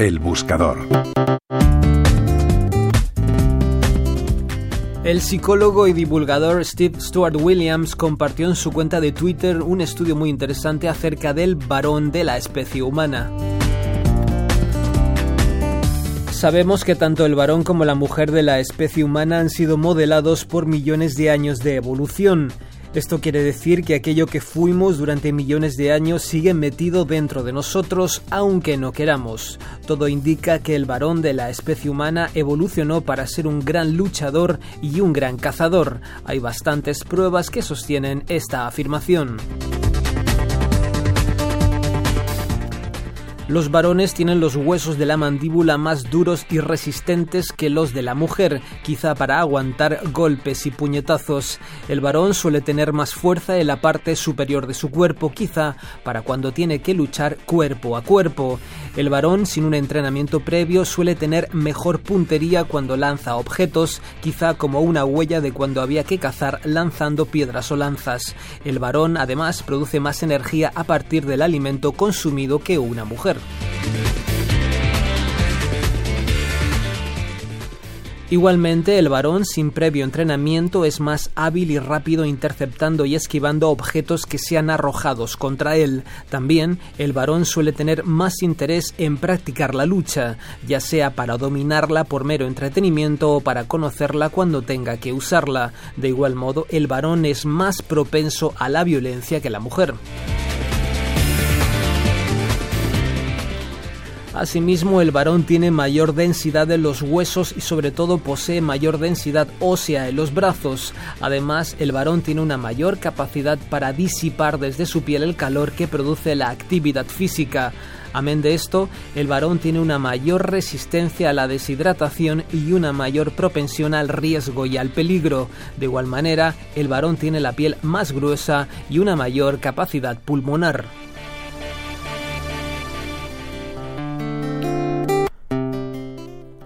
El buscador. El psicólogo y divulgador Steve Stuart Williams compartió en su cuenta de Twitter un estudio muy interesante acerca del varón de la especie humana. Sabemos que tanto el varón como la mujer de la especie humana han sido modelados por millones de años de evolución. Esto quiere decir que aquello que fuimos durante millones de años sigue metido dentro de nosotros aunque no queramos. Todo indica que el varón de la especie humana evolucionó para ser un gran luchador y un gran cazador. Hay bastantes pruebas que sostienen esta afirmación. Los varones tienen los huesos de la mandíbula más duros y resistentes que los de la mujer, quizá para aguantar golpes y puñetazos. El varón suele tener más fuerza en la parte superior de su cuerpo, quizá para cuando tiene que luchar cuerpo a cuerpo. El varón sin un entrenamiento previo suele tener mejor puntería cuando lanza objetos, quizá como una huella de cuando había que cazar lanzando piedras o lanzas. El varón además produce más energía a partir del alimento consumido que una mujer. Igualmente, el varón sin previo entrenamiento es más hábil y rápido interceptando y esquivando objetos que sean arrojados contra él. También, el varón suele tener más interés en practicar la lucha, ya sea para dominarla por mero entretenimiento o para conocerla cuando tenga que usarla. De igual modo, el varón es más propenso a la violencia que la mujer. Asimismo, el varón tiene mayor densidad en los huesos y sobre todo posee mayor densidad ósea en los brazos. Además, el varón tiene una mayor capacidad para disipar desde su piel el calor que produce la actividad física. Amén de esto, el varón tiene una mayor resistencia a la deshidratación y una mayor propensión al riesgo y al peligro. De igual manera, el varón tiene la piel más gruesa y una mayor capacidad pulmonar.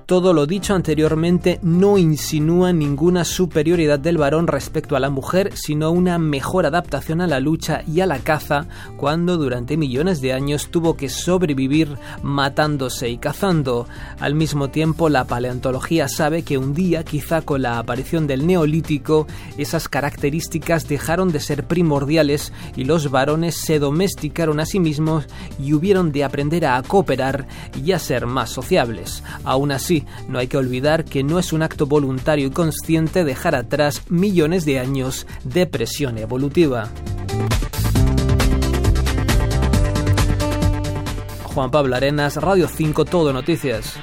Todo lo dicho anteriormente no insinúa ninguna superioridad del varón respecto a la mujer, sino una mejor adaptación a la lucha y a la caza cuando durante millones de años tuvo que sobrevivir matándose y cazando. Al mismo tiempo, la paleontología sabe que un día, quizá con la aparición del neolítico, esas características dejaron de ser primordiales y los varones se domesticaron a sí mismos y hubieron de aprender a cooperar y a ser más sociables. Aún así, no hay que olvidar que no es un acto voluntario y consciente dejar atrás millones de años de presión evolutiva. Juan Pablo Arenas, Radio 5 Todo Noticias.